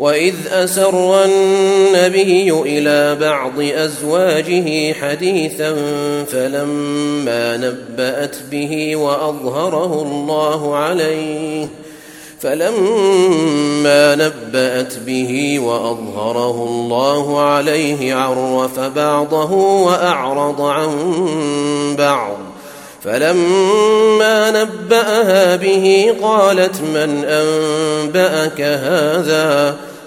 واذ اسر النبي إلى بعض ازواجه حديثا فلما نبات به واظهره الله عليه فلما نبأت به وأظهره الله عليه عرف بعضه وأعرض عن بعض فلما نبأها به قالت من أنبأك هذا ؟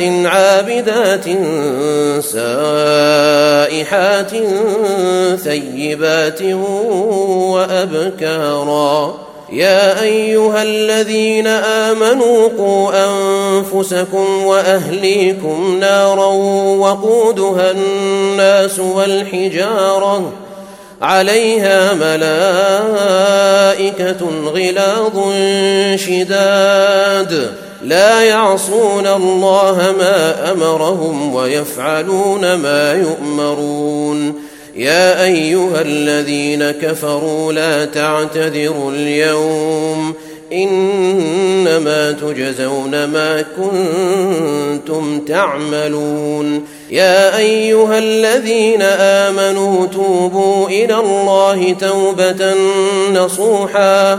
عابدات سائحات ثيبات وأبكارا. يا أيها الذين آمنوا قوا أنفسكم وأهليكم نارا وقودها الناس والحجارة. عليها ملائكة غلاظ شداد. لا يعصون الله ما أمرهم ويفعلون ما يؤمرون. يا أيها الذين كفروا لا تعتذروا اليوم. إنما تجزون ما كنتم تعملون. يا أيها الذين آمنوا توبوا إلى الله توبة نصوحا.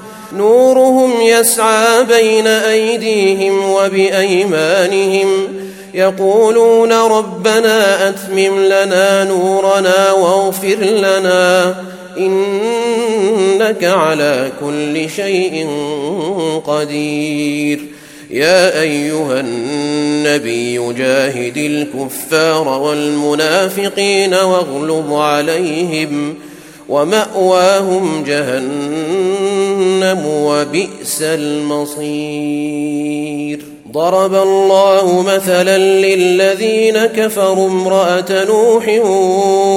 نورهم يسعى بين أيديهم وبأيمانهم يقولون ربنا أتمم لنا نورنا واغفر لنا إنك على كل شيء قدير. يا أيها النبي جاهد الكفار والمنافقين واغلظ عليهم ومأواهم جهنم وبئس المصير. ضرب الله مثلا للذين كفروا امرأة نوح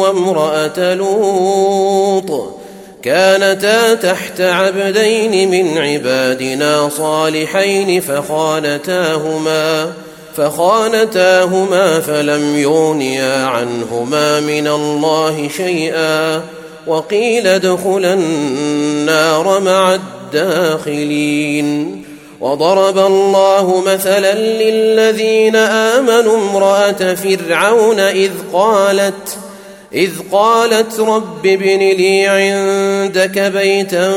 وامرأة لوط. كانتا تحت عبدين من عبادنا صالحين فخانتاهما فخانتاهما فلم يغنيا عنهما من الله شيئا. وقيل ادخلا النار مع الداخلين. وضرب الله مثلا للذين آمنوا امرأة فرعون إذ قالت إذ قالت رب ابن لي عندك بيتا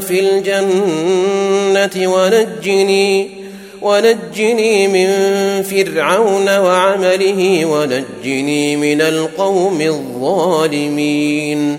في الجنة ونجني ونجني من فرعون وعمله ونجني من القوم الظالمين.